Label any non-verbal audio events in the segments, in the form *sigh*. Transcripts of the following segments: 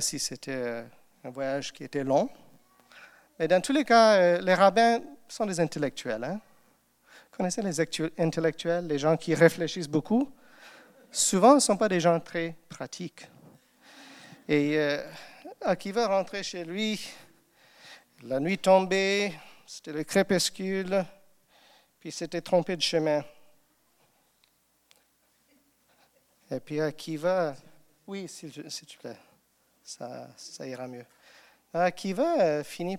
si c'était un voyage qui était long. Mais dans tous les cas, les rabbins sont des intellectuels. Hein? Vous connaissez les intellectuels, les gens qui réfléchissent beaucoup? Souvent, ce ne sont pas des gens très pratiques. Et Akiva rentrait chez lui, la nuit tombée, c'était le crépuscule, puis il s'était trompé de chemin. Et puis Akiva, oui, s'il te plaît, ça, ira mieux. Akiva finit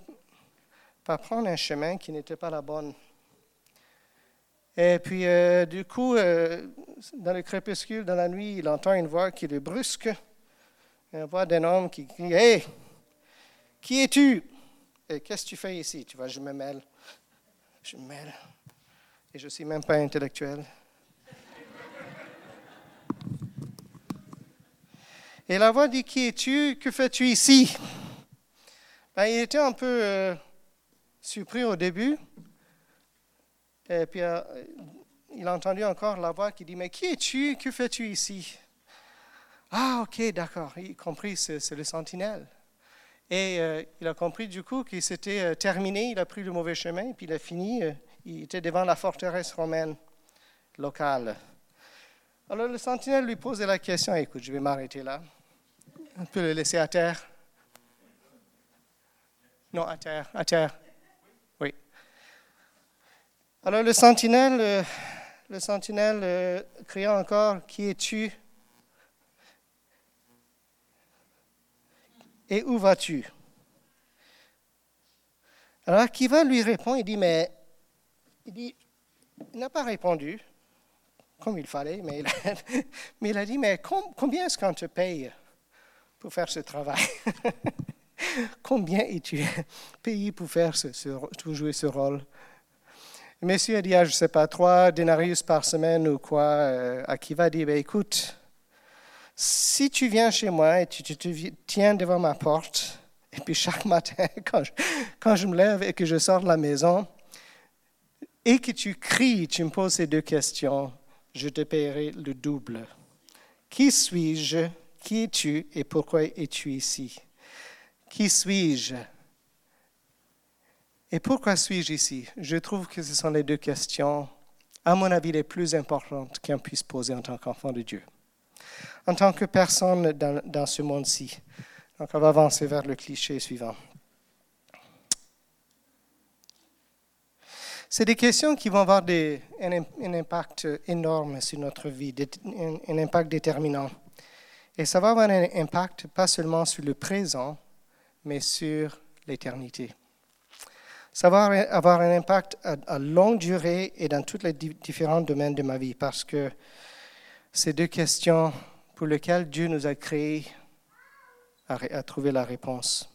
par prendre un chemin qui n'était pas la bonne. Et puis, euh, du coup, euh, dans le crépuscule, dans la nuit, il entend une voix qui le brusque, une voix d'un homme qui crie Hé, qui es-tu? Et qu'est-ce que tu fais ici? Tu vois, je me mêle. Je me mêle. Et je ne suis même pas intellectuel. Et la voix dit Qui es-tu? Que fais-tu ici? Ben, Il était un peu euh, surpris au début. Et puis, euh, il a entendu encore la voix qui dit, mais qui es-tu? Que fais-tu ici? Ah, ok, d'accord. Il a compris, c'est le sentinelle. Et euh, il a compris du coup qu'il s'était terminé, il a pris le mauvais chemin, puis il a fini, il était devant la forteresse romaine locale. Alors le sentinelle lui posait la question, écoute, je vais m'arrêter là. On peut le laisser à terre. Non, à terre, à terre. Alors le sentinelle, euh, le sentinelle euh, cria encore, Qui es-tu? Et où vas-tu? Alors Akiva lui répond, il dit, mais il dit, n'a pas répondu comme il fallait, mais il a *laughs* dit, mais combien est-ce qu'on te paye? Pour faire ce travail *laughs* Combien es-tu payé pour faire ce, pour jouer ce rôle? Le monsieur a dit, ah, je ne sais pas, trois denarius par semaine ou quoi. Euh, à qui va dire, ben, écoute, si tu viens chez moi et tu, te tiens devant ma porte, et puis chaque matin, *laughs* quand je, quand je me lève et que je sors de la maison, et que tu cries, tu me poses ces deux questions, je te paierai le double. Qui suis-je Qui es-tu et pourquoi es-tu ici? Qui suis-je? Et pourquoi suis-je ici? Je trouve que ce sont les deux questions, à mon avis, les plus importantes qu'on puisse poser en tant qu'enfant de Dieu, en tant que personne dans, ce monde-ci. Donc, on va avancer vers le cliché suivant. C'est des questions qui vont avoir un, impact énorme sur notre vie, un impact déterminant. Et ça va avoir un impact pas seulement sur le présent, mais sur l'éternité. Ça va avoir un impact à, longue durée et dans tous les différents domaines de ma vie parce que c'est deux questions pour lesquelles Dieu nous a créés à, trouver la réponse.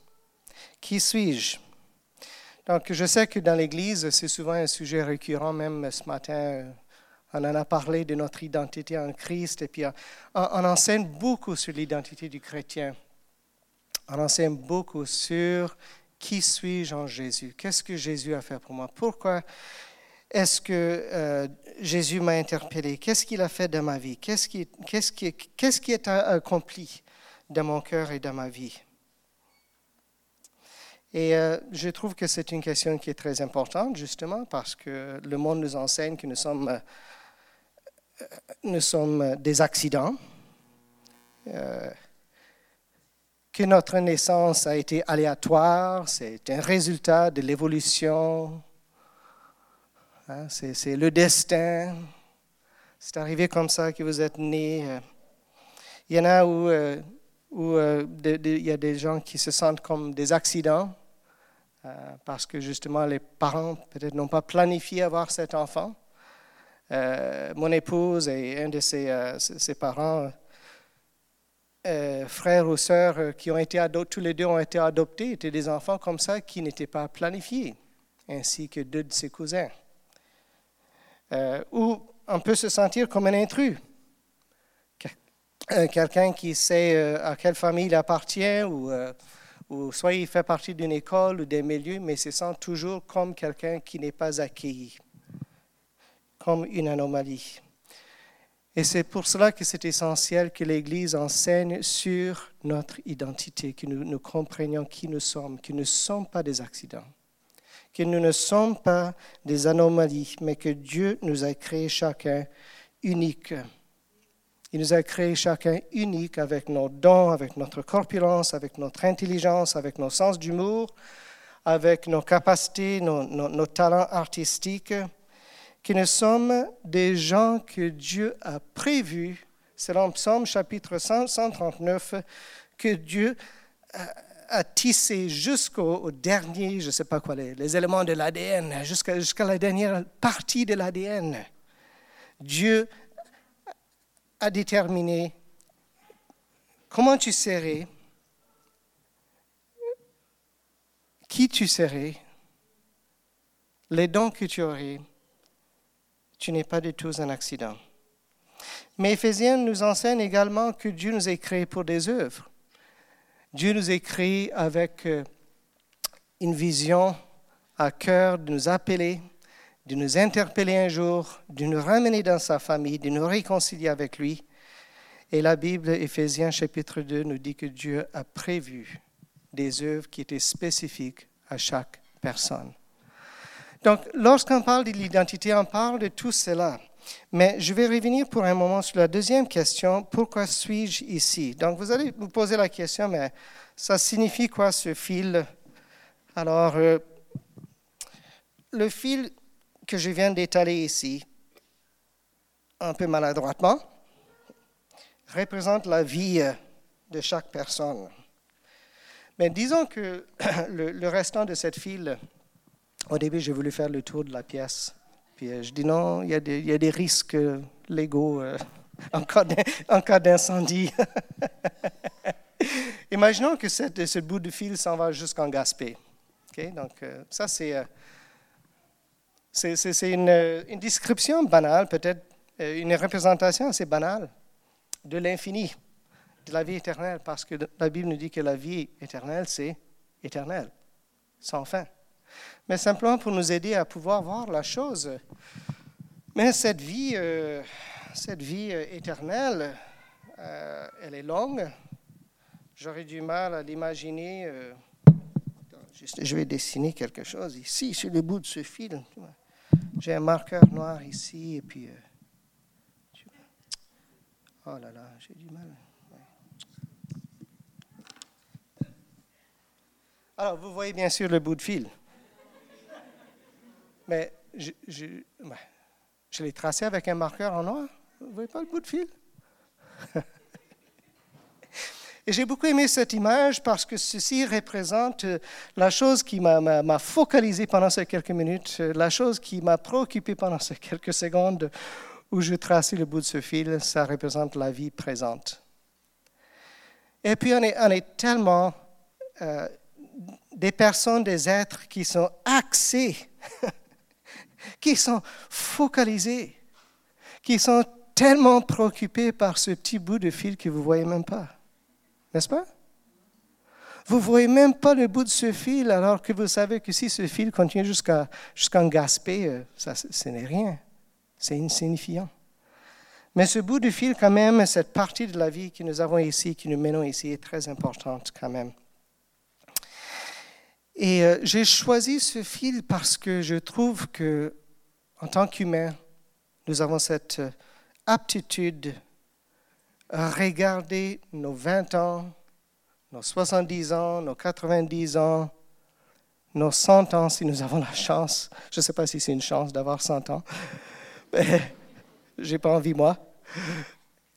Qui suis-je? Donc, je sais que dans l'Église, c'est souvent un sujet récurrent, même ce matin. On en a parlé de notre identité en Christ, et puis on enseigne beaucoup sur l'identité du chrétien. On enseigne beaucoup sur qui suis-je en Jésus? Qu'est-ce que Jésus a fait pour moi? Pourquoi est-ce que euh, Jésus m'a interpellé? Qu'est-ce qu'il a fait dans ma vie? Qu'est-ce qui, est accompli dans mon cœur et dans ma vie? Et euh, je trouve que c'est une question qui est très importante, justement, parce que le monde nous enseigne que nous sommes, euh, nous sommes des accidents que notre naissance a été aléatoire, c'est un résultat de l'évolution, hein, c'est le destin, c'est arrivé comme ça que vous êtes né. Il y en a où, euh, où euh, il y a des gens qui se sentent comme des accidents euh, parce que justement les parents peut-être n'ont pas planifié avoir cet enfant. Mon épouse et un de ses, ses parents euh, frères ou sœurs euh, qui ont été tous les deux ont été adoptés, étaient des enfants comme ça qui n'étaient pas planifiés, ainsi que deux de ses cousins. Euh, ou on peut se sentir comme un intrus. Quelqu'un qui sait à quelle famille il appartient, ou, soit il fait partie d'une école ou des milieux, mais se sent toujours comme quelqu'un qui n'est pas accueilli, comme une anomalie. Et c'est pour cela que c'est essentiel que l'Église enseigne sur notre identité, que nous, comprenions qui nous sommes, que ne sommes pas des accidents, que nous ne sommes pas des anomalies, mais que Dieu nous a créés chacun unique. Il nous a créés chacun unique avec nos dons, avec notre corpulence, avec notre intelligence, avec nos sens d'humour, avec nos capacités, nos talents artistiques que nous sommes des gens que Dieu a prévus, selon Psaume chapitre 139, que Dieu a, tissé jusqu'au dernier, je ne sais pas quoi, les, éléments de l'ADN, jusqu'à la dernière partie de l'ADN. Dieu a déterminé comment tu serais, qui tu serais, les dons que tu aurais, tu n'es pas du tout un accident. Mais Éphésiens nous enseigne également que Dieu nous a créés pour des œuvres. Dieu nous a créés avec euh, une vision à cœur de nous appeler, de nous interpeller un jour, de nous ramener dans sa famille, de nous réconcilier avec lui. Et la Bible, Éphésiens chapitre 2, nous dit que Dieu a prévu des œuvres qui étaient spécifiques à chaque personne. Donc, lorsqu'on parle de l'identité, on parle de tout cela. Mais je vais revenir pour un moment sur la deuxième question, pourquoi suis-je ici? Donc, vous allez vous poser la question, mais ça signifie quoi ce fil? Alors, euh, le fil que je viens d'étaler ici, un peu maladroitement, représente la vie de chaque personne. Mais disons que *coughs* le restant de cette file au début, j'ai voulu faire le tour de la pièce. Puis euh, je dis non, il y, a des, risques légaux euh, *laughs* en cas d'incendie. *laughs* Imaginons que ce bout de fil s'en va jusqu'en Gaspé. Donc, euh, ça, c'est une, une, description banale, peut-être une représentation assez banale de l'infini, de la vie éternelle, parce que la Bible nous dit que la vie éternelle, c'est éternel, sans fin mais simplement pour nous aider à pouvoir voir la chose. Mais cette vie, euh, cette vie euh, éternelle, euh, elle est longue. J'aurais du mal à l'imaginer. je vais dessiner quelque chose ici, sur le bout de ce fil. J'ai un marqueur noir ici, et puis. oh là là, j'ai du mal. Alors, vous voyez bien sûr le bout de fil. Mais je, je, l'ai tracé avec un marqueur en noir. Vous ne voyez pas le bout de fil? *laughs* Et j'ai beaucoup aimé cette image parce que ceci représente euh, la chose qui m'a focalisé pendant ces quelques minutes, euh, la chose qui m'a préoccupé pendant ces quelques secondes où je traçais le bout de ce fil, ça représente la vie présente. Et puis on est, on est tellement euh, des personnes, des êtres qui sont axés *laughs* qui sont focalisés, qui sont tellement préoccupés par ce petit bout de fil que vous ne voyez même pas. N'est-ce pas? Vous ne voyez même pas le bout de ce fil alors que vous savez que si ce fil continue jusqu'à jusqu'en Gaspé, euh, ça, ce n'est rien. C'est insignifiant. Mais ce bout de fil, quand même, cette partie de la vie que nous avons ici, que nous menons ici, est très importante quand même. Et euh, j'ai choisi ce fil parce que je trouve que, en tant qu'humain, nous avons cette euh, aptitude à regarder nos 20 ans, nos 70 ans, nos 90 ans, nos 100 ans si nous avons la chance. Je ne sais pas si c'est une chance d'avoir 100 ans, *laughs* mais je n'ai pas envie, moi.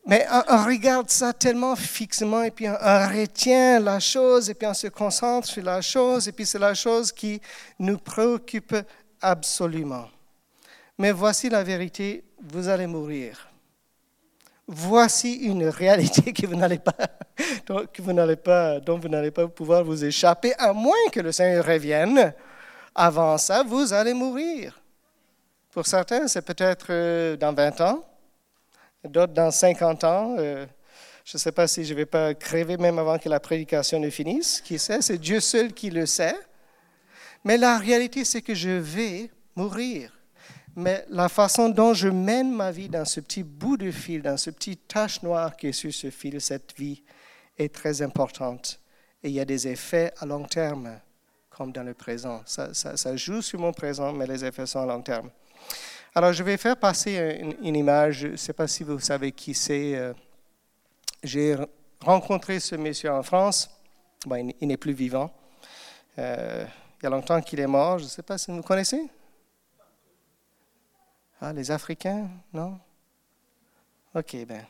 Mais on, regarde ça tellement fixement et puis on, retient la chose et puis on se concentre sur la chose et puis c'est la chose qui nous préoccupe absolument. Mais voici la vérité, vous allez mourir. Voici une réalité *laughs* que vous n'allez pas, que vous n'allez pas, dont vous n'allez pas pouvoir vous échapper, à moins que le Seigneur revienne. Avant ça, vous allez mourir. Pour certains, c'est peut-être euh, dans 20 ans, d'autres dans 50 ans. Euh, je ne sais pas si je ne vais pas crever même avant que la prédication ne finisse. Qui sait? C'est Dieu seul qui le sait. Mais la réalité, c'est que je vais mourir. Mais la façon dont je mène ma vie dans ce petit bout de fil, dans ce petit tache noire qui est sur ce fil, cette vie est très importante. Et il y a des effets à long terme, comme dans le présent. Ça, joue sur mon présent, mais les effets sont à long terme. Alors, je vais faire passer une, image. Je ne sais pas si vous savez qui c'est. Euh, j'ai rencontré ce monsieur en France. il n'est plus vivant. Euh, il y a longtemps qu'il est mort. Je ne sais pas si vous connaissez. Ah, les Africains, non? OK, bien.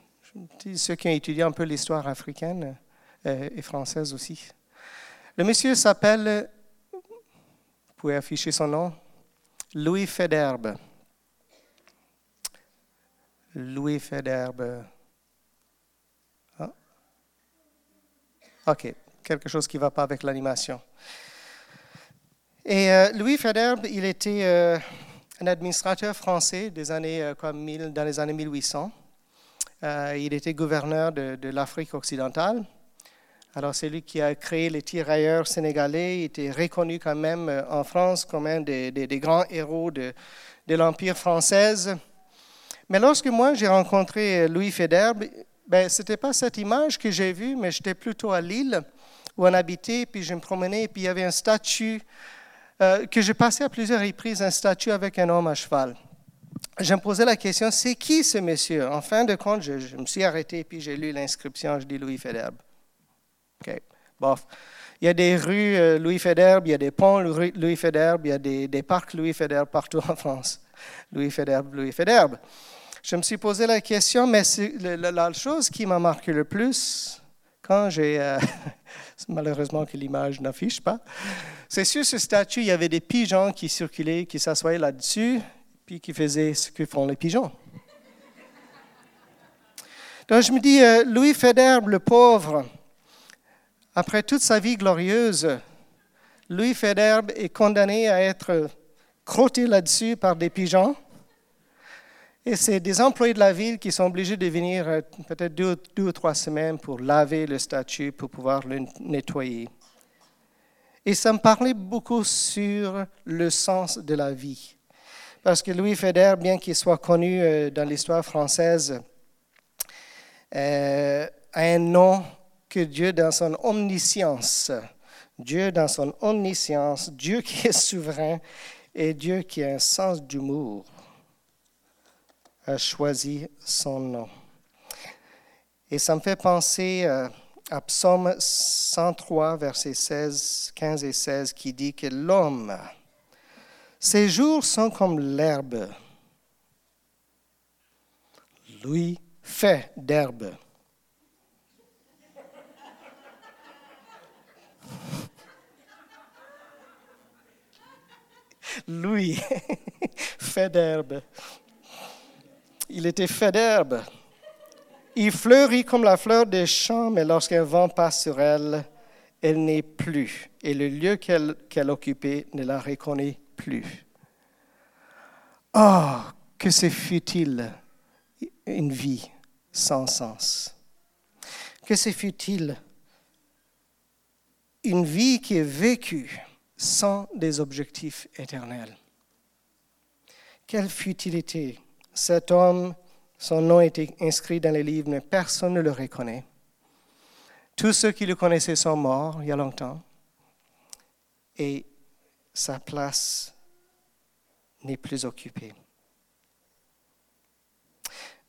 Ceux qui ont étudié un peu l'histoire africaine euh, et française aussi. Le monsieur s'appelle, vous pouvez afficher son nom, Louis Federbe. Louis Federbe. Ah. OK, quelque chose qui ne va pas avec l'animation. Et euh, Louis Federbe, il était euh, un administrateur français des années, euh, comme dans les années 1800. il était gouverneur de, l'Afrique occidentale. Alors, c'est lui qui a créé les tirailleurs sénégalais. Il était reconnu quand même en France comme un des, grands héros de, l'Empire français. Mais lorsque moi, j'ai rencontré Louis Federbe, ben, ce n'était pas cette image que j'ai vue, mais j'étais plutôt à Lille où on habitait, puis je me promenais, puis il y avait un statut euh, que j'ai passé à plusieurs reprises un statut avec un homme à cheval. Je me posais la question, c'est qui ce monsieur? En fin de compte, je, me suis arrêté puis j'ai lu l'inscription, je dis Louis Federbe. OK, bof. Il y a des rues euh, Louis Federbe, il y a des ponts Louis Federbe, il y a des, parcs Louis Federbe partout en France. *laughs* Louis Federbe, Louis Federbe. Je me suis posé la question, mais la, chose qui m'a marqué le plus, quand j'ai... Euh, *laughs* malheureusement que l'image n'affiche pas, c'est sur ce statut, il y avait des pigeons qui circulaient, qui s'assoyaient là-dessus, puis qui faisaient ce que font les pigeons. Donc je me dis, euh, Louis Federbe, le pauvre, après toute sa vie glorieuse, Louis Federbe est condamné à être crotté là-dessus par des pigeons. Et c'est des employés de la ville qui sont obligés de venir euh, peut-être deux, ou trois semaines pour laver le statut, pour pouvoir le nettoyer. Et ça me parlait beaucoup sur le sens de la vie. Parce que Louis Feder, bien qu'il soit connu euh, dans l'histoire française, euh, a un nom que Dieu, dans son omniscience, Dieu dans son omniscience, Dieu qui est souverain et Dieu qui a un sens d'humour, a choisi son nom. Et ça me fait penser euh, à Psaume 103, versets 16, 15 et 16, qui dit que l'homme, ses jours sont comme l'herbe. Lui fait d'herbe. Lui *laughs* fait d'herbe. Il était fait d'herbe. Il fleurit comme la fleur des champs, mais lorsqu'un vent passe sur elle, elle n'est plus, et le lieu qu'elle occupait ne la reconnaît plus. Oh, que c'est futile une vie sans sens. Que c'est futile une vie qui est vécue sans des objectifs éternels. Quelle futilité cet homme son nom était inscrit dans les livres, mais personne ne le reconnaît. Tous ceux qui le connaissaient sont morts il y a longtemps. Et sa place n'est plus occupée.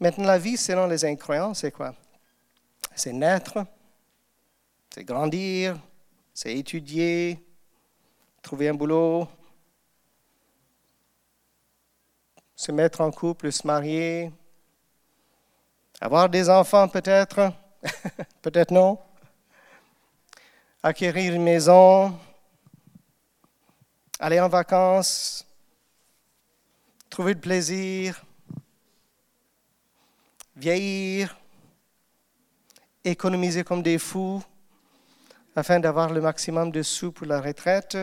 Maintenant, la vie selon les incroyants, c'est quoi? C'est naître, c'est grandir, c'est étudier, trouver un boulot, se mettre en couple, se marier, avoir des enfants peut-être, *laughs* peut-être non. Acquérir une maison, aller en vacances, trouver du plaisir, vieillir, économiser comme des fous afin d'avoir le maximum de sous pour la retraite,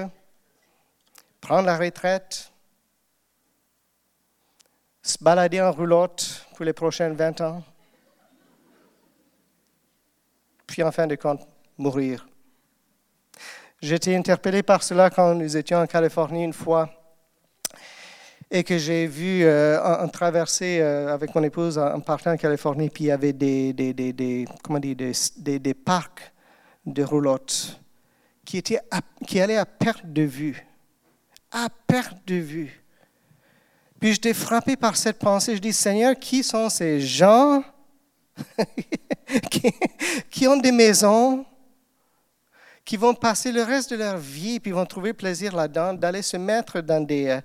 prendre la retraite, se balader en roulotte pour les prochaines 20 ans puis en fin de compte, mourir. J'étais interpellé par cela quand nous étions en Californie une fois. et que j'ai vu euh, en, traverser euh, avec mon épouse en, partant en Californie, puis il y avait des, des, des, des comment des, des, parcs de roulottes qui, étaient qui allaient à perte de vue. À perte de vue. Puis j'étais frappé par cette pensée. Je dis, Seigneur, qui sont ces gens *laughs* qui, ont des maisons, qui vont passer le reste de leur vie, puis vont trouver plaisir là-dedans, d'aller se mettre dans des, euh,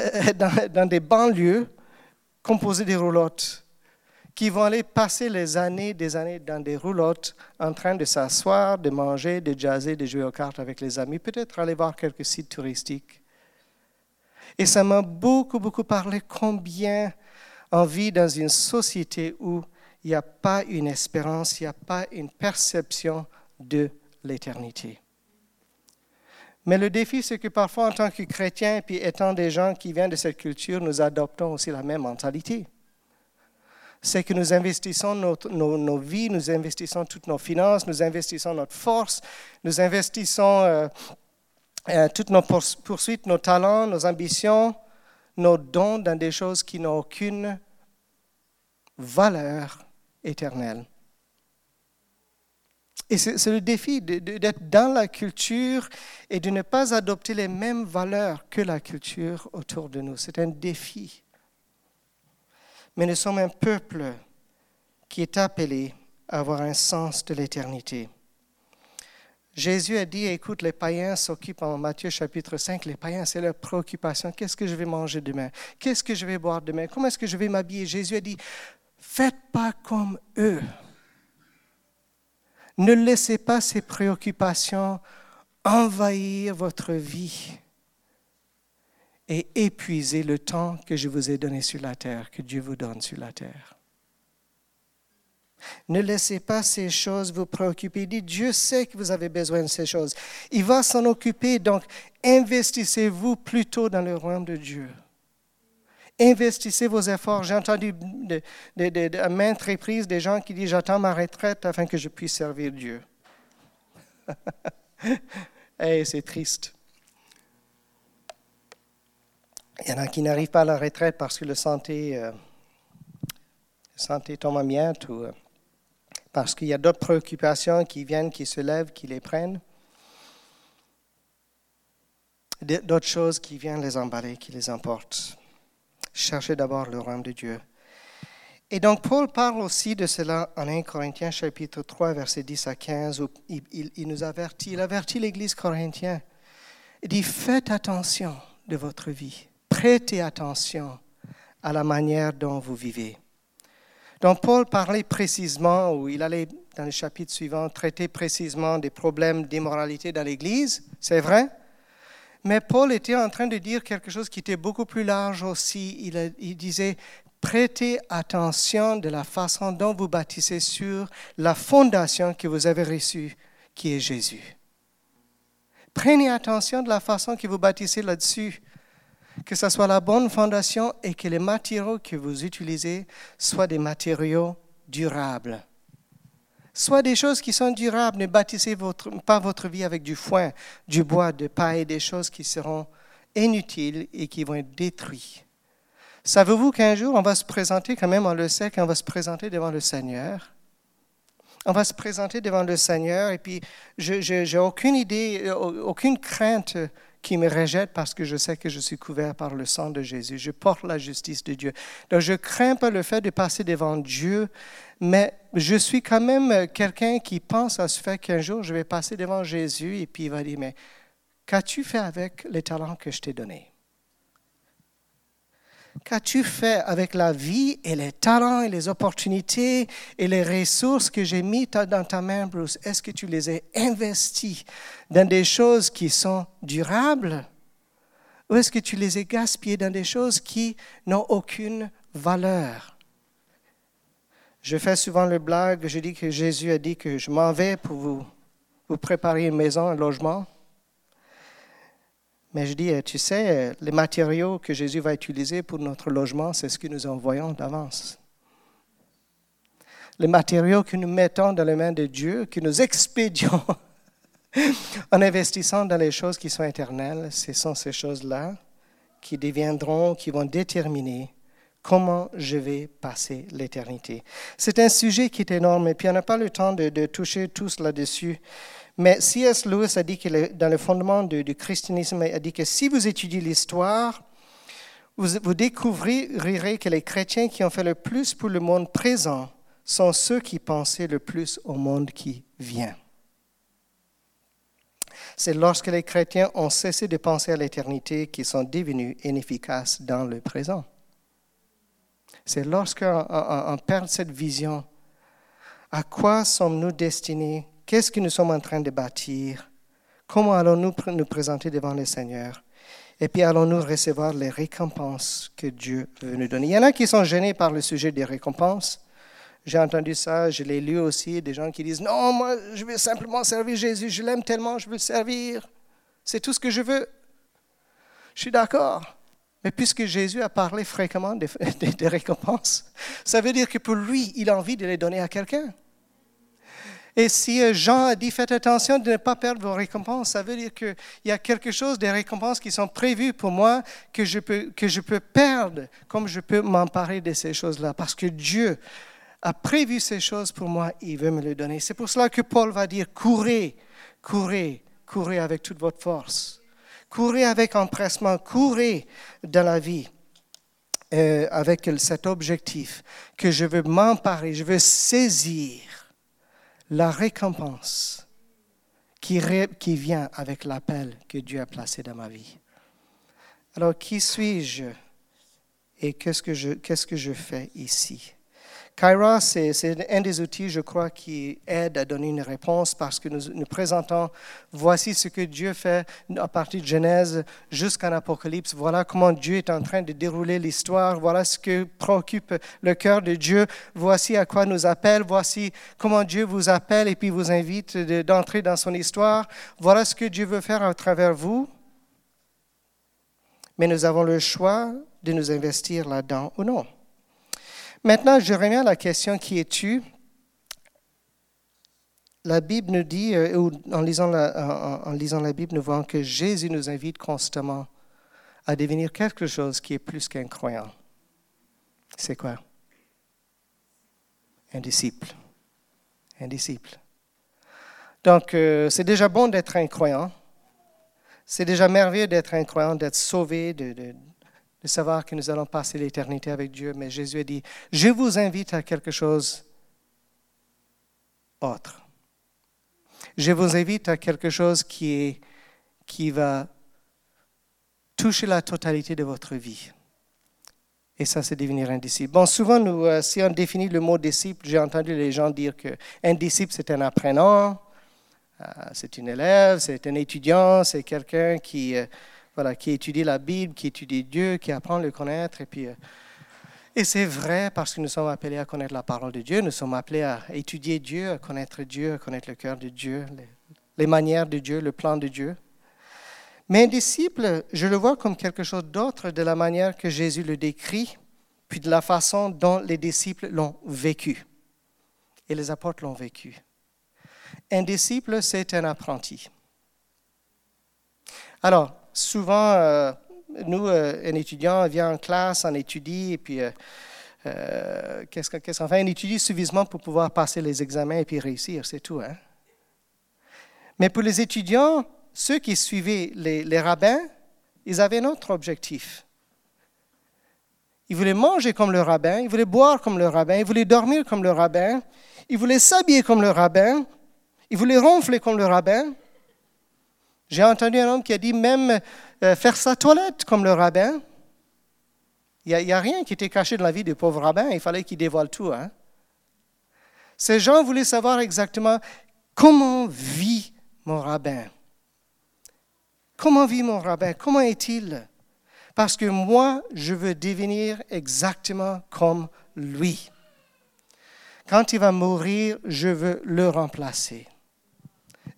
euh, dans, des banlieues composées de roulottes, qui vont aller passer les années, des années dans des roulottes, en train de s'asseoir, de manger, de jaser, de jouer aux cartes avec les amis, peut-être aller voir quelques sites touristiques. Et ça m'a beaucoup, beaucoup parlé combien on vit dans une société où il n'y a pas une espérance, il n'y a pas une perception de l'éternité. Mais le défi, c'est que parfois, en tant que chrétiens, puis étant des gens qui viennent de cette culture, nous adoptons aussi la même mentalité. C'est que nous investissons nos, vies, nous investissons toutes nos finances, nous investissons notre force, nous investissons euh, euh, toutes nos poursuites, nos talents, nos ambitions, nos dons dans des choses qui n'ont aucune valeur éternelle. Et c'est le défi d'être dans la culture et de ne pas adopter les mêmes valeurs que la culture autour de nous. C'est un défi. Mais nous sommes un peuple qui est appelé à avoir un sens de l'éternité. Jésus a dit, écoute, les païens s'occupent en Matthieu chapitre 5, les païens, c'est leur préoccupation. Qu'est-ce que je vais manger demain? Qu'est-ce que je vais boire demain? Comment est-ce que je vais m'habiller? Jésus a dit, faites pas comme eux. Ne laissez pas ces préoccupations envahir votre vie et épuiser le temps que je vous ai donné sur la terre, que Dieu vous donne sur la terre. Ne laissez pas ces choses vous préoccuper. Dites, Dieu sait que vous avez besoin de ces choses. Il va s'en occuper, donc investissez-vous plutôt dans le royaume de Dieu. Investissez vos efforts. J'ai entendu à maintes reprises des gens qui disent J'attends ma retraite afin que je puisse servir Dieu. *laughs* Et c'est triste. Il y en a qui n'arrivent pas à la retraite parce que le santé, euh, santé tombe en miettes euh, parce qu'il y a d'autres préoccupations qui viennent, qui se lèvent, qui les prennent. D'autres choses qui viennent les emballer, qui les emportent. Cherchez d'abord le royaume de Dieu. Et donc Paul parle aussi de cela en 1 Corinthiens chapitre 3 verset 10 à 15 où il, nous avertit, il avertit l'Église corinthienne. Il dit faites attention de votre vie, prêtez attention à la manière dont vous vivez. Donc Paul parlait précisément, ou il allait dans le chapitre suivant traiter précisément des problèmes d'immoralité dans l'Église, c'est vrai, mais Paul était en train de dire quelque chose qui était beaucoup plus large aussi. Il, disait, prêtez attention de la façon dont vous bâtissez sur la fondation que vous avez reçue, qui est Jésus. Prenez attention de la façon que vous bâtissez là-dessus, que ce soit la bonne fondation et que les matériaux que vous utilisez soient des matériaux durables. Soit des choses qui sont durables. Ne bâtissez pas votre vie avec du foin, du bois, de paille, des choses qui seront inutiles et qui vont être détruites. Savez-vous qu'un jour, on va se présenter, quand même, on le sait, qu'on va se présenter devant le Seigneur? On va se présenter devant le Seigneur et puis je n'ai aucune idée, aucune crainte qui me rejette parce que je sais que je suis couvert par le sang de Jésus. Je porte la justice de Dieu. Donc je crains pas le fait de passer devant Dieu, mais je suis quand même quelqu'un qui pense à ce fait qu'un jour je vais passer devant Jésus et puis il va dire, mais qu'as-tu fait avec les talents que je t'ai donnés? Qu'as-tu fait avec la vie et les talents et les opportunités et les ressources que j'ai mis dans ta main, Bruce? Est-ce que tu les as investis dans des choses qui sont durables? Ou est-ce que tu les as gaspillés dans des choses qui n'ont aucune valeur? Je fais souvent le blague, je dis que Jésus a dit que je m'en vais pour vous, vous préparer une maison, un logement. Mais je dis, euh, tu sais, euh, les matériaux que Jésus va utiliser pour notre logement, c'est ce que nous envoyons d'avance. Les matériaux que nous mettons dans les mains de Dieu, que nous expédions *laughs* en investissant dans les choses qui sont éternelles, ce sont ces choses-là qui deviendront, qui vont déterminer comment je vais passer l'éternité. C'est un sujet qui est énorme, et puis on n'a pas le temps de, toucher tous là-dessus. Mais C.S. Lewis a dit que dans le fondement du, christianisme, a dit que si vous étudiez l'histoire, vous, vous découvrirez que les chrétiens qui ont fait le plus pour le monde présent sont ceux qui pensaient le plus au monde qui vient. C'est lorsque les chrétiens ont cessé de penser à l'éternité qu'ils sont devenus inefficaces dans le présent. C'est lorsqu'on perd cette vision. À quoi sommes-nous destinés Qu'est-ce que nous sommes en train de bâtir? Comment allons-nous nous présenter devant le Seigneur? Et puis allons-nous recevoir les récompenses que Dieu veut nous donner Il y en a qui sont gênés par le sujet des récompenses. J'ai entendu ça, je l'ai lu aussi, des gens qui disent, non, moi, je veux simplement servir Jésus, je l'aime tellement, je veux le servir. C'est tout ce que je veux. Je suis d'accord. Mais puisque Jésus a parlé fréquemment des, *laughs* récompenses, ça veut dire que pour lui, il a envie de les donner à quelqu'un. Et si euh, Jean a dit faites attention de ne pas perdre vos récompenses, ça veut dire qu'il y a quelque chose des récompenses qui sont prévues pour moi que je peux, que je peux perdre, comme je peux m'emparer de ces choses-là. Parce que Dieu a prévu ces choses pour moi, il veut me les donner. C'est pour cela que Paul va dire courez, courez, courez avec toute votre force. Courez avec empressement, courez dans la vie euh, avec cet objectif que je veux m'emparer, je veux saisir la récompense qui, vient avec l'appel que Dieu a placé dans ma vie. Alors, qui suis-je et qu'est-ce que je fais ici? Kairos, c'est un des outils, je crois, qui aide à donner une réponse parce que nous, nous présentons, voici ce que Dieu fait à partir de Genèse jusqu'en Apocalypse. Voilà comment Dieu est en train de dérouler l'histoire. Voilà ce que préoccupe le cœur de Dieu. Voici à quoi nous appelle. Voici comment Dieu vous appelle et puis vous invite d'entrer dans son histoire. Voilà ce que Dieu veut faire à travers vous. Mais nous avons le choix de nous investir là-dedans ou non. Maintenant, je reviens à la question qui est tu La Bible nous dit, euh, ou en lisant, la, Bible, nous voyons que Jésus nous invite constamment à devenir quelque chose qui est plus qu'un croyant. C'est quoi? Un disciple. Un disciple. Donc, euh, c'est déjà bon d'être un croyant. C'est déjà merveilleux d'être un croyant, d'être sauvé, de savoir que nous allons passer l'éternité avec Dieu, mais Jésus a dit, je vous invite à quelque chose autre. Je vous invite à quelque chose qui, est, qui va toucher la totalité de votre vie. Et ça, c'est devenir un disciple. Bon, souvent, nous, euh, si on définit le mot disciple, j'ai entendu les gens dire qu'un disciple, c'est un apprenant, euh, c'est un élève, c'est un étudiant, c'est quelqu'un qui... Euh, voilà, qui étudie la Bible, qui étudie Dieu, qui apprend à le connaître. Et, puis, euh, et c'est vrai parce que nous sommes appelés à connaître la parole de Dieu, nous sommes appelés à étudier Dieu, à connaître Dieu, à connaître le cœur de Dieu, les, les manières de Dieu, le plan de Dieu. Mais un disciple, je le vois comme quelque chose d'autre de la manière que Jésus le décrit, puis de la façon dont les disciples l'ont vécu. Et les apôtres l'ont vécu. Un disciple, c'est un apprenti. Alors, souvent, euh, nous, euh, un étudiant vient en classe, on étudie, et puis euh, qu'est-ce qu'on fait? On étudie suffisamment pour pouvoir passer les examens et puis réussir, c'est tout. Hein? Mais pour les étudiants, ceux qui suivaient les, les rabbins, ils avaient un autre objectif. Ils voulaient manger comme le rabbin, ils voulaient boire comme le rabbin, ils voulaient dormir comme le rabbin, ils voulaient s'habiller comme le rabbin, ils voulaient ronfler comme le rabbin. J'ai entendu un homme qui a dit même euh, faire sa toilette comme le rabbin. Il n'y a, rien qui était caché dans la vie du pauvre rabbin, il fallait qu'il dévoile tout. Hein. Ces gens voulaient savoir exactement comment vit mon rabbin. Comment vit mon rabbin? Comment est-il? Parce que moi, je veux devenir exactement comme lui. Quand il va mourir, je veux le remplacer.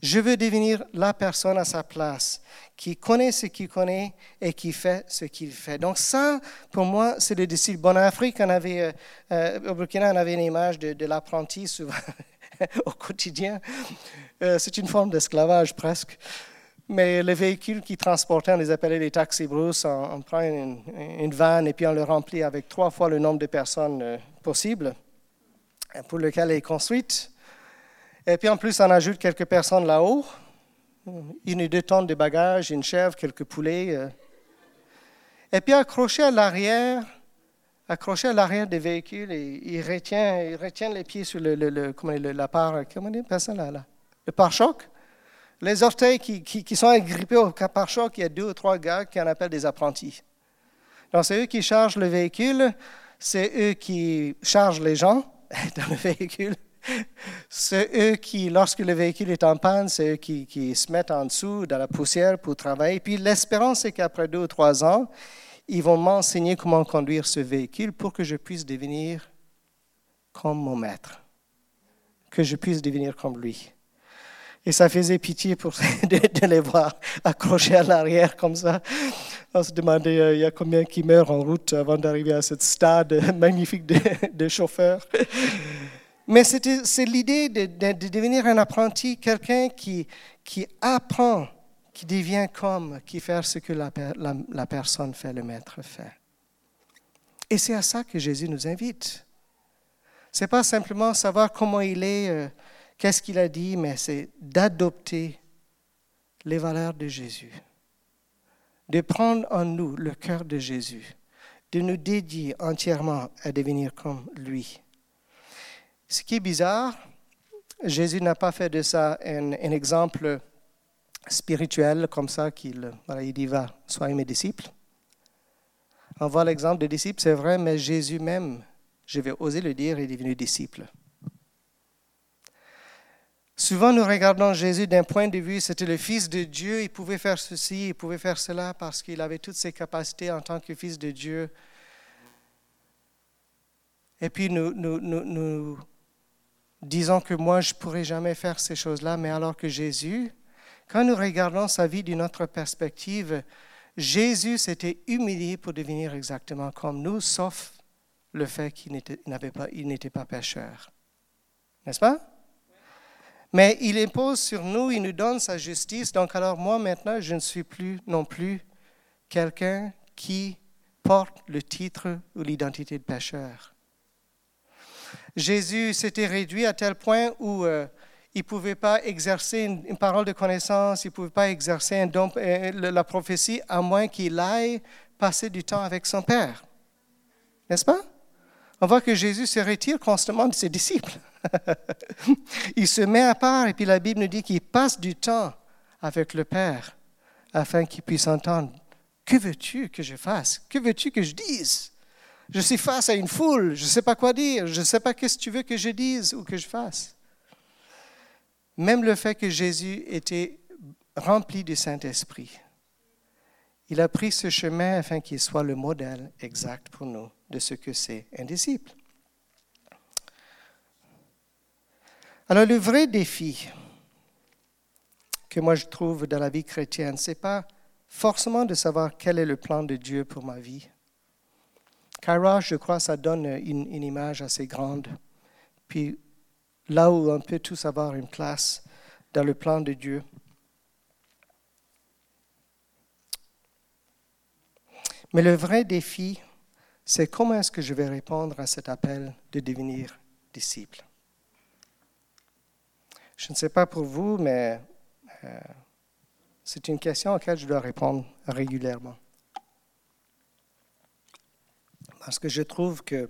Je veux devenir la personne à sa place, qui connaît ce qu'il connaît et qui fait ce qu'il fait. Donc ça, pour moi, c'est le disciple. Bon, en Afrique, euh, euh, au Burkina, on avait une image de, l'apprenti souvent *laughs* au quotidien. Euh, c'est une forme d'esclavage presque. Mais les véhicules qui transportaient, on les appelait les taxis brousse, on, prend une, une, vanne et puis on le remplit avec trois fois le nombre de personnes euh, possible pour lequel elle est construite. Et puis en plus, on ajoute quelques personnes là-haut, une ou deux tonnes de bagages, une chèvre, quelques poulets. Euh. Et puis accroché à l'arrière, accroché à l'arrière des véhicules, et il retient, il les pieds sur le, le, comment, la part, comment on dit ça là, le pare-choc. Les orteils qui, sont agrippés au pare-choc, il y a deux ou trois gars qui en appellent des apprentis. Donc c'est eux qui chargent le véhicule, c'est eux qui chargent les gens *laughs* dans le véhicule. C'est eux qui, lorsque le véhicule est en panne, c'est eux qui, se mettent en dessous dans la poussière pour travailler. Puis l'espérance, c'est qu'après deux ou trois ans, ils vont m'enseigner comment conduire ce véhicule pour que je puisse devenir comme mon maître, que je puisse devenir comme lui. Et ça faisait pitié pour *laughs* de, les voir accrochés à l'arrière comme ça. On se demandait, euh, il y a combien qui meurent en route avant d'arriver à ce stade *laughs* magnifique de, de chauffeur. Mais c'est l'idée de, de, devenir un apprenti, quelqu'un qui, apprend, qui devient comme, qui fait ce que la personne fait, le maître fait. Et c'est à ça que Jésus nous invite. Ce n'est pas simplement savoir comment il est. Euh, Qu'est-ce qu'il a dit Mais c'est d'adopter les valeurs de Jésus, de prendre en nous le cœur de Jésus, de nous dédier entièrement à devenir comme lui. Ce qui est bizarre, Jésus n'a pas fait de ça un, exemple spirituel comme ça qu'il il dit va, soyez mes disciples. On voit l'exemple des disciples, c'est vrai, mais Jésus même, je vais oser le dire, est devenu disciple. Souvent, nous regardons Jésus d'un point de vue, c'était le Fils de Dieu, il pouvait faire ceci, il pouvait faire cela parce qu'il avait toutes ses capacités en tant que Fils de Dieu. Et puis nous, nous, nous, disons que moi, je pourrais jamais faire ces choses-là, mais alors que Jésus, quand nous regardons sa vie d'une autre perspective, Jésus s'était humilié pour devenir exactement comme nous, sauf le fait qu'il n'était pas, pas pécheur. N'est-ce pas? Mais il impose sur nous, il nous donne sa justice. Donc alors moi maintenant, je ne suis plus non plus quelqu'un qui porte le titre ou l'identité de pécheur. Jésus s'était réduit à tel point où euh, il ne pouvait pas exercer une, parole de connaissance, il ne pouvait pas exercer euh, la prophétie, à moins qu'il aille passer du temps avec son Père. N'est-ce pas? On voit que Jésus se retire constamment de ses disciples. *laughs* il se met à part et puis la Bible nous dit qu'il passe du temps avec le Père afin qu'il puisse entendre Que veux-tu que je fasse? Que veux-tu que je dise? Je suis face à une foule, je ne sais pas quoi dire, je ne sais pas qu'est-ce que tu veux que je dise ou que je fasse. Même le fait que Jésus était rempli du Saint-Esprit, il a pris ce chemin afin qu'il soit le modèle exact pour nous de ce que c'est un disciple. Alors le vrai défi que moi je trouve dans la vie chrétienne, ce n'est pas forcément de savoir quel est le plan de Dieu pour ma vie. Kairos, je crois, ça donne une, image assez grande. Puis là où on peut tous avoir une place dans le plan de Dieu. Mais le vrai défi, c'est comment est-ce que je vais répondre à cet appel de devenir disciple? Je ne sais pas pour vous, mais euh, c'est une question à laquelle je dois répondre régulièrement. Parce que je trouve que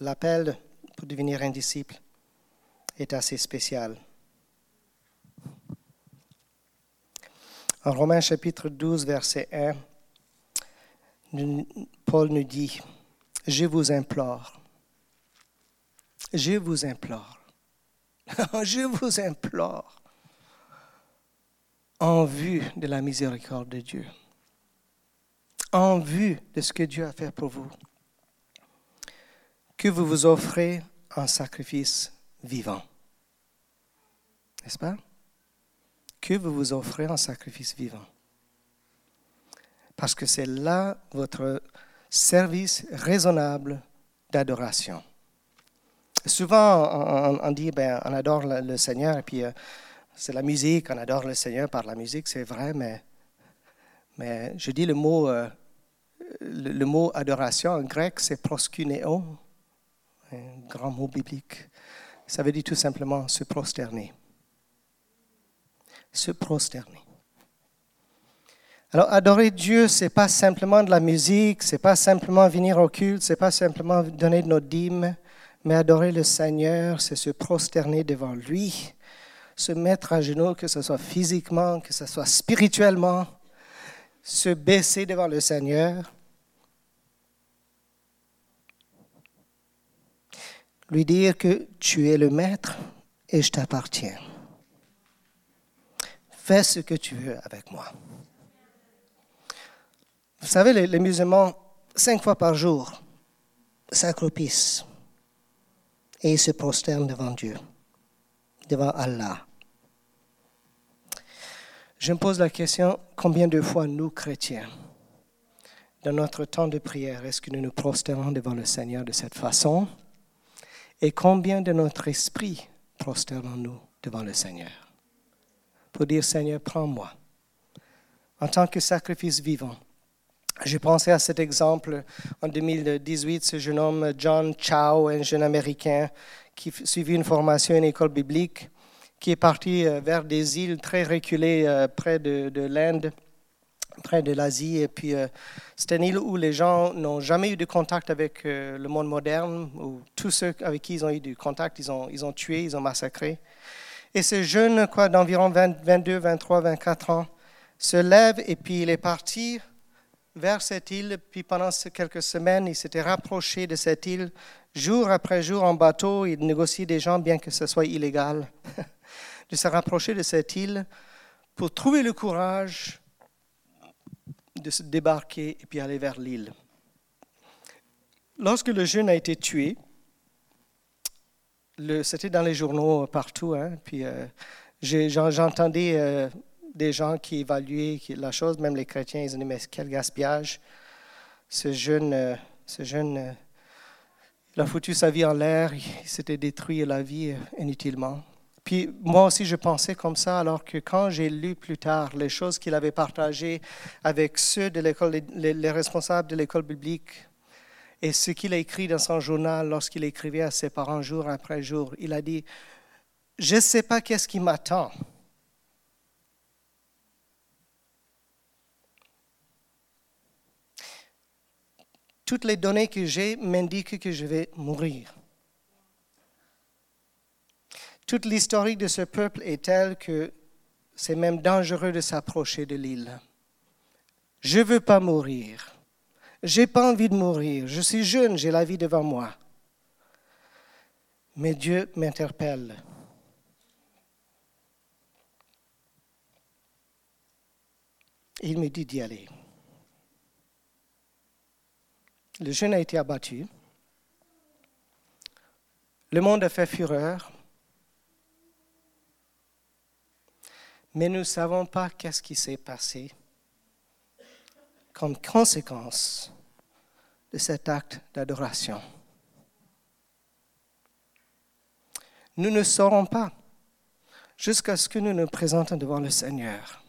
l'appel pour devenir un disciple est assez spécial. En Romains chapitre 12, verset 1, Paul nous dit, je vous implore, je vous implore. *laughs* Je vous implore, en vue de la miséricorde de Dieu, en vue de ce que Dieu a fait pour vous, que vous vous offrez un sacrifice vivant. N'est-ce pas? Que vous vous offrez un sacrifice vivant. Parce que c'est là votre service raisonnable d'adoration. Souvent, on, dit, ben, on adore le, Seigneur, et puis euh, c'est la musique, on adore le Seigneur par la musique, c'est vrai, mais, mais je dis le mot, euh, le, mot adoration en grec, c'est proskuneo, un grand mot biblique. Ça veut dire tout simplement se prosterner. Se prosterner. Alors, adorer Dieu, ce n'est pas simplement de la musique, ce n'est pas simplement venir au culte, ce n'est pas simplement donner de nos dîmes, mais adorer le Seigneur, c'est se prosterner devant lui, se mettre à genoux, que ce soit physiquement, que ce soit spirituellement, se baisser devant le Seigneur. Lui dire que tu es le maître et je t'appartiens. Fais ce que tu veux avec moi. Vous savez, les, musulmans, cinq fois par jour, s'accroupissent et ils se prosternent devant Dieu, devant Allah. Je me pose la question, combien de fois nous, chrétiens, dans notre temps de prière, est-ce que nous nous prosternons devant le Seigneur de cette façon? Et combien de notre esprit prosternons-nous devant le Seigneur? Pour dire, Seigneur, prends-moi. En tant que sacrifice vivant j'ai pensé à cet exemple en 2018, ce jeune homme John Chow, un jeune Américain qui suivit une formation à une école biblique, qui est parti euh, vers des îles très reculées euh, près de, l'Inde, près de l'Asie. Et puis, euh, c'est une île où les gens n'ont jamais eu de contact avec le monde moderne, où tous ceux avec qui ils ont eu du contact, ils ont, ils ont tué, ils ont massacré. Et ce jeune, quoi, d'environ 22, 23, 24 ans, se lève et puis il est parti vers cette île, puis pendant quelques semaines, il s'était rapproché de cette île. Jour après jour, en bateau, il négocie des gens, bien que ce soit illégal, *laughs* de se rapprocher de cette île pour trouver le courage de se débarquer et puis aller vers l'île. Lorsque le jeune a été tué, c'était dans les journaux partout, hein, puis euh, j'entendais euh, des gens qui évaluaient la chose, même les chrétiens, ils dit, mais quel gaspillage. Ce jeune, euh, ce jeune euh, il a foutu sa vie en l'air, il s'était détruit la vie euh, inutilement. Puis moi aussi, je pensais comme ça, alors que quand j'ai lu plus tard les choses qu'il avait partagées avec ceux de l'école, les, responsables de l'école biblique, et ce qu'il a écrit dans son journal lorsqu'il écrivait à ses parents jour après jour, il a dit, je ne sais pas qu'est-ce qui m'attend. toutes les données que j'ai m'indiquent que je vais mourir. Toute l'historique de ce peuple est telle que c'est même dangereux de s'approcher de l'île. Je ne veux pas mourir. Je n'ai pas envie de mourir. Je suis jeune, j'ai la vie devant moi. Mais Dieu m'interpelle. Il me dit d'y aller. Le jeune a été abattu. Le monde a fait fureur. Mais nous ne savons pas qu'est-ce qui s'est passé comme conséquence de cet acte d'adoration. Nous ne saurons pas jusqu'à ce que nous nous présentons devant le Seigneur.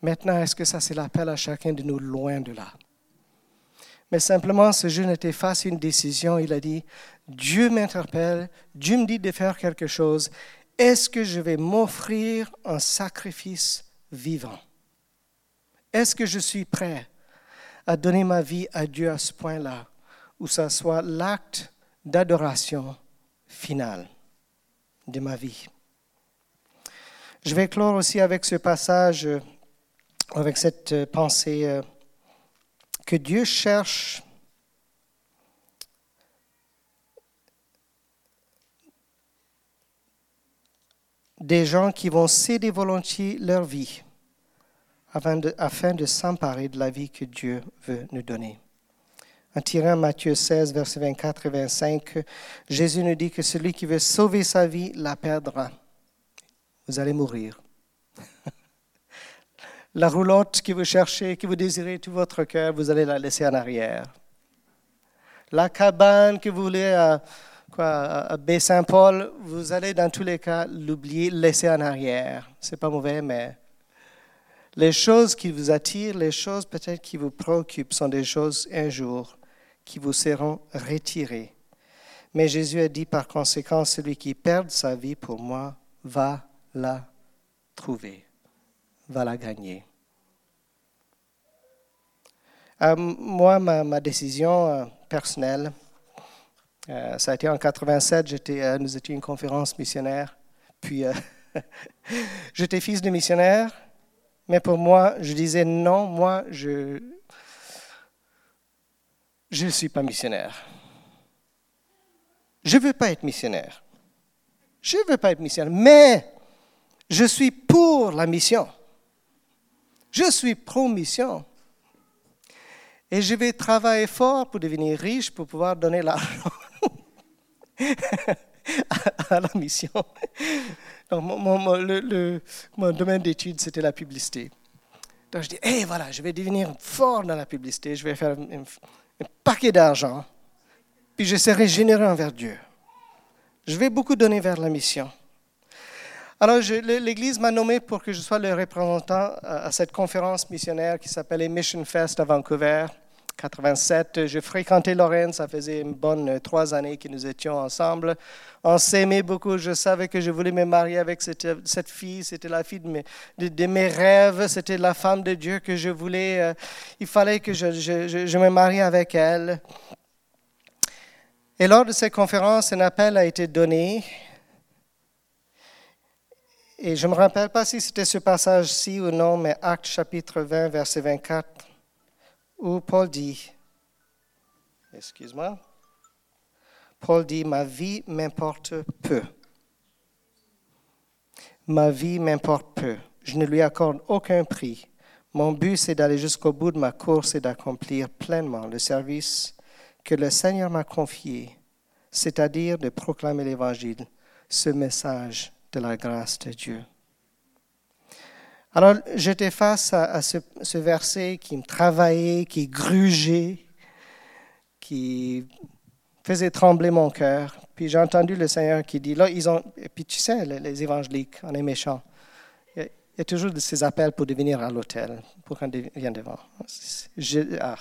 Maintenant, est-ce que ça c'est l'appel à chacun de nous loin de là? Mais simplement, ce jeune était face à une décision. Il a dit, Dieu m'interpelle, Dieu me dit de faire quelque chose. Est-ce que je vais m'offrir un sacrifice vivant? Est-ce que je suis prêt à donner ma vie à Dieu à ce point-là, où ça soit l'acte d'adoration final de ma vie? Je vais clore aussi avec ce passage, avec cette pensée euh, que Dieu cherche des gens qui vont céder volontiers leur vie afin de, s'emparer de la vie que Dieu veut nous donner. En tirant Matthieu 16, versets 24 et 25, Jésus nous dit que celui qui veut sauver sa vie la perdra. Vous allez mourir. *laughs* La roulotte que vous cherchez, que vous désirez tout votre cœur, vous allez la laisser en arrière. La cabane que vous voulez à quoi, à Baie-Saint-Paul, vous allez dans tous les cas l'oublier, laisser en arrière. C'est pas mauvais, mais les choses qui vous attirent, les choses peut-être qui vous préoccupent sont des choses un jour qui vous seront retirées. Mais Jésus a dit par conséquent, celui qui perd sa vie pour moi va la trouver, va la gagner. Euh, moi, ma, décision euh, personnelle, euh, ça a été en 87, j'étais, nous étions une conférence missionnaire. Puis, *laughs* j'étais fils de missionnaire, mais pour moi, je disais non, moi, je je ne suis pas missionnaire. Je ne veux pas être missionnaire. Je ne veux pas être missionnaire, mais je suis pour la mission. Je suis pro-mission. Et je vais travailler fort pour devenir riche, pour pouvoir donner l'argent *laughs* à, la mission. Donc, mon, domaine d'études, c'était la publicité. Donc, je dis, hé, voilà, je vais devenir fort dans la publicité, je vais faire un, paquet d'argent, puis je serai généreux envers Dieu. Je vais beaucoup donner vers la mission. Alors, l'Église m'a nommé pour que je sois le représentant à cette conférence missionnaire qui s'appelait Mission Fest à Vancouver. 87. Je fréquentais Lorraine, ça faisait une bonne euh, trois années que nous étions ensemble. On s'aimait beaucoup, je savais que je voulais me marier avec cette, cette fille, c'était la fille de mes, de, mes rêves, c'était la femme de Dieu que je voulais. Euh, il fallait que je, je, je, me marie avec elle. Et lors de cette conférence, un appel a été donné. Et je ne me rappelle pas si c'était ce passage-ci ou non, mais Acte chapitre 20, verset 24 où Paul dit, excuse-moi, Paul dit, ma vie m'importe peu. Ma vie m'importe peu. Je ne lui accorde aucun prix. Mon but, c'est d'aller jusqu'au bout de ma course et d'accomplir pleinement le service que le Seigneur m'a confié, c'est-à-dire de proclamer l'Évangile, ce message de la grâce de Dieu. Alors, j'étais face à, ce, verset qui me travaillait, qui grugeait, qui faisait trembler mon cœur. Puis j'ai entendu le Seigneur qui dit, là, ils ont, et puis tu sais, les, évangéliques, on est méchants. Il y a toujours ces appels pour devenir à l'hôtel, pour qu'on vienne devant. Ah,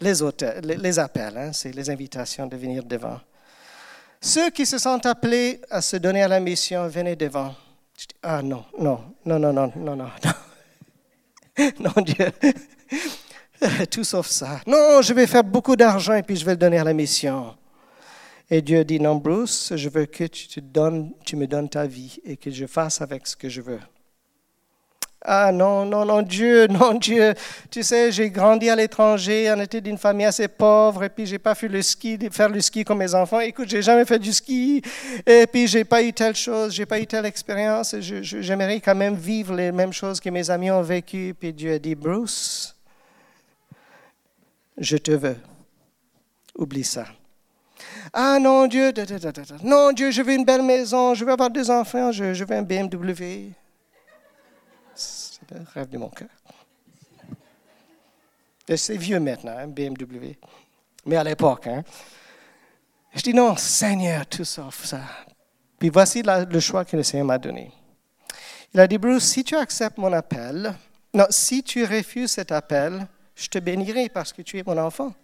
les, appels, hein, c'est les invitations de venir devant. Ceux qui se sont appelés à se donner à la mission, venez devant. Je dis, ah non, non, non, non, non, non, non, non. *laughs* Dieu. *laughs* Tout sauf ça. Non, je vais faire beaucoup d'argent et puis je vais le donner à la mission. Et Dieu dit, non, Bruce, je veux que tu, me donnes ta vie et que je fasse avec ce que je veux. Ah non, non, non, Dieu, *laughs* non, Dieu. Tu sais, j'ai grandi à l'étranger, on était d'une famille assez pauvre, et puis j'ai pas fait le ski, faire le ski comme mes enfants. Écoute, j'ai jamais fait du ski, et puis j'ai pas eu telle chose, j'ai pas eu telle expérience. J'aimerais quand même vivre les mêmes choses que mes amis ont vécues. Puis Dieu a dit, Bruce, je te veux. Oublie ça. Ah non, Dieu, non, Dieu, je veux une belle maison, je veux avoir des enfants, je, je veux un BMW. Le rêve de mon cœur. C'est vieux maintenant, hein, BMW. Mais à l'époque, hein. Je dis non, Seigneur, tout sauf ça. Puis voici le choix que le Seigneur m'a donné. Il a dit, Bruce, si tu acceptes mon appel, non, si tu refuses cet appel, je te bénirai parce que tu es mon enfant.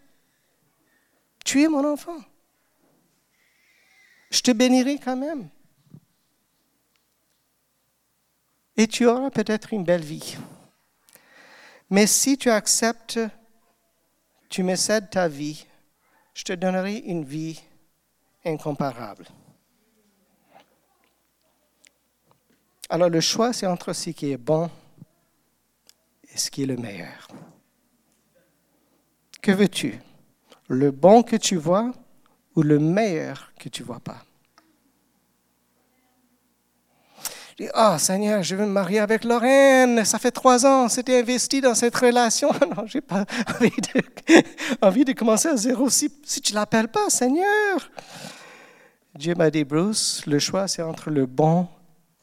Tu es mon enfant. Je te bénirai quand même et tu auras peut-être une belle vie. Mais si tu acceptes, tu me cèdes ta vie, je te donnerai une vie incomparable. Alors le choix, c'est entre ce qui est bon et ce qui est le meilleur. Que veux-tu? Le bon que tu vois ou le meilleur que tu ne vois pas? Je dis, ah Seigneur, je veux me marier avec Lorraine. Ça fait trois ans, c'était investi dans cette relation. *laughs* Non, je n'ai pas *laughs* *laughs* envie de, commencer à zéro si, si tu l'appelles pas, Seigneur. Dieu m'a dit, Bruce, le choix c'est entre le bon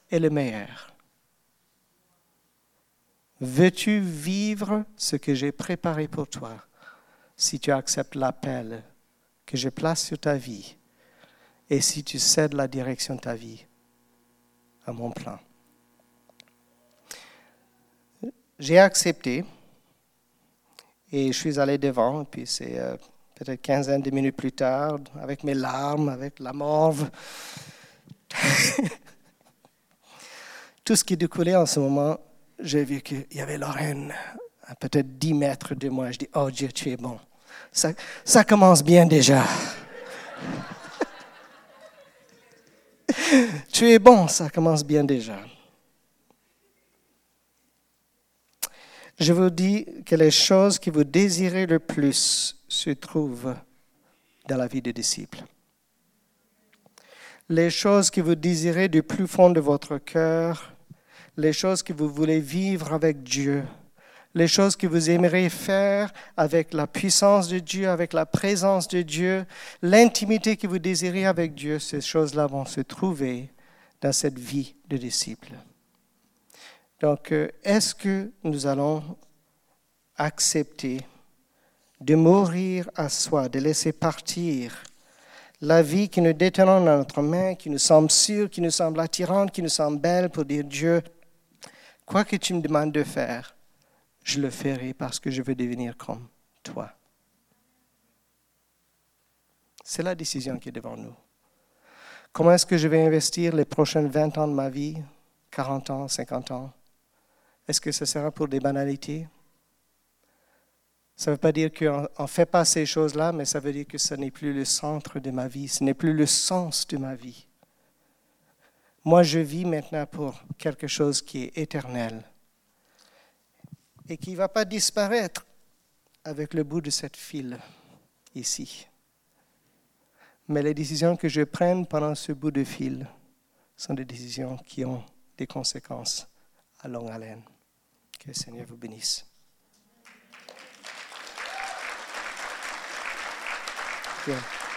et le meilleur. Veux-tu vivre ce que j'ai préparé pour toi si tu acceptes l'appel que je place sur ta vie et si tu cèdes la direction de ta vie? À mon plan. J'ai accepté et je suis allé devant, puis c'est euh, peut-être quinzaine de minutes plus tard, avec mes larmes, avec la morve. *laughs* Tout ce qui découlait en ce moment, j'ai vu qu'il y avait Lorraine à peut-être 10 mètres de moi. Je dis, oh Dieu, tu es bon. Ça commence bien déjà. *laughs* tu es bon, ça commence bien déjà. Je vous dis que les choses que vous désirez le plus se trouvent dans la vie des disciples. Les choses que vous désirez du plus fond de votre cœur, les choses que vous voulez vivre avec Dieu, les choses que vous aimeriez faire avec la puissance de Dieu, avec la présence de Dieu, l'intimité que vous désirez avec Dieu, ces choses-là vont se trouver dans cette vie de disciple. Donc, euh, est-ce que nous allons accepter de mourir à soi, de laisser partir la vie qui nous détenons dans notre main, qui nous semble sûre, qui nous semble attirante, qui nous semble belle pour dire Dieu, quoi que tu me demandes de faire, je le ferai parce que je veux devenir comme toi. C'est la décision qui est devant nous. Comment est-ce que je vais investir les prochaines 20 ans de ma vie, 40 ans, 50 ans? Est-ce que ce sera pour des banalités? Ça ne veut pas dire qu'on ne fait pas ces choses-là, mais ça veut dire que ce n'est plus le centre de ma vie, ce n'est plus le sens de ma vie. Moi, je vis maintenant pour quelque chose qui est éternel et qui ne va pas disparaître avec le bout de cette file ici. Mais les décisions que je prenne pendant ce bout de fil sont des décisions qui ont des conséquences à longue haleine. Que le Seigneur vous bénisse. Bien.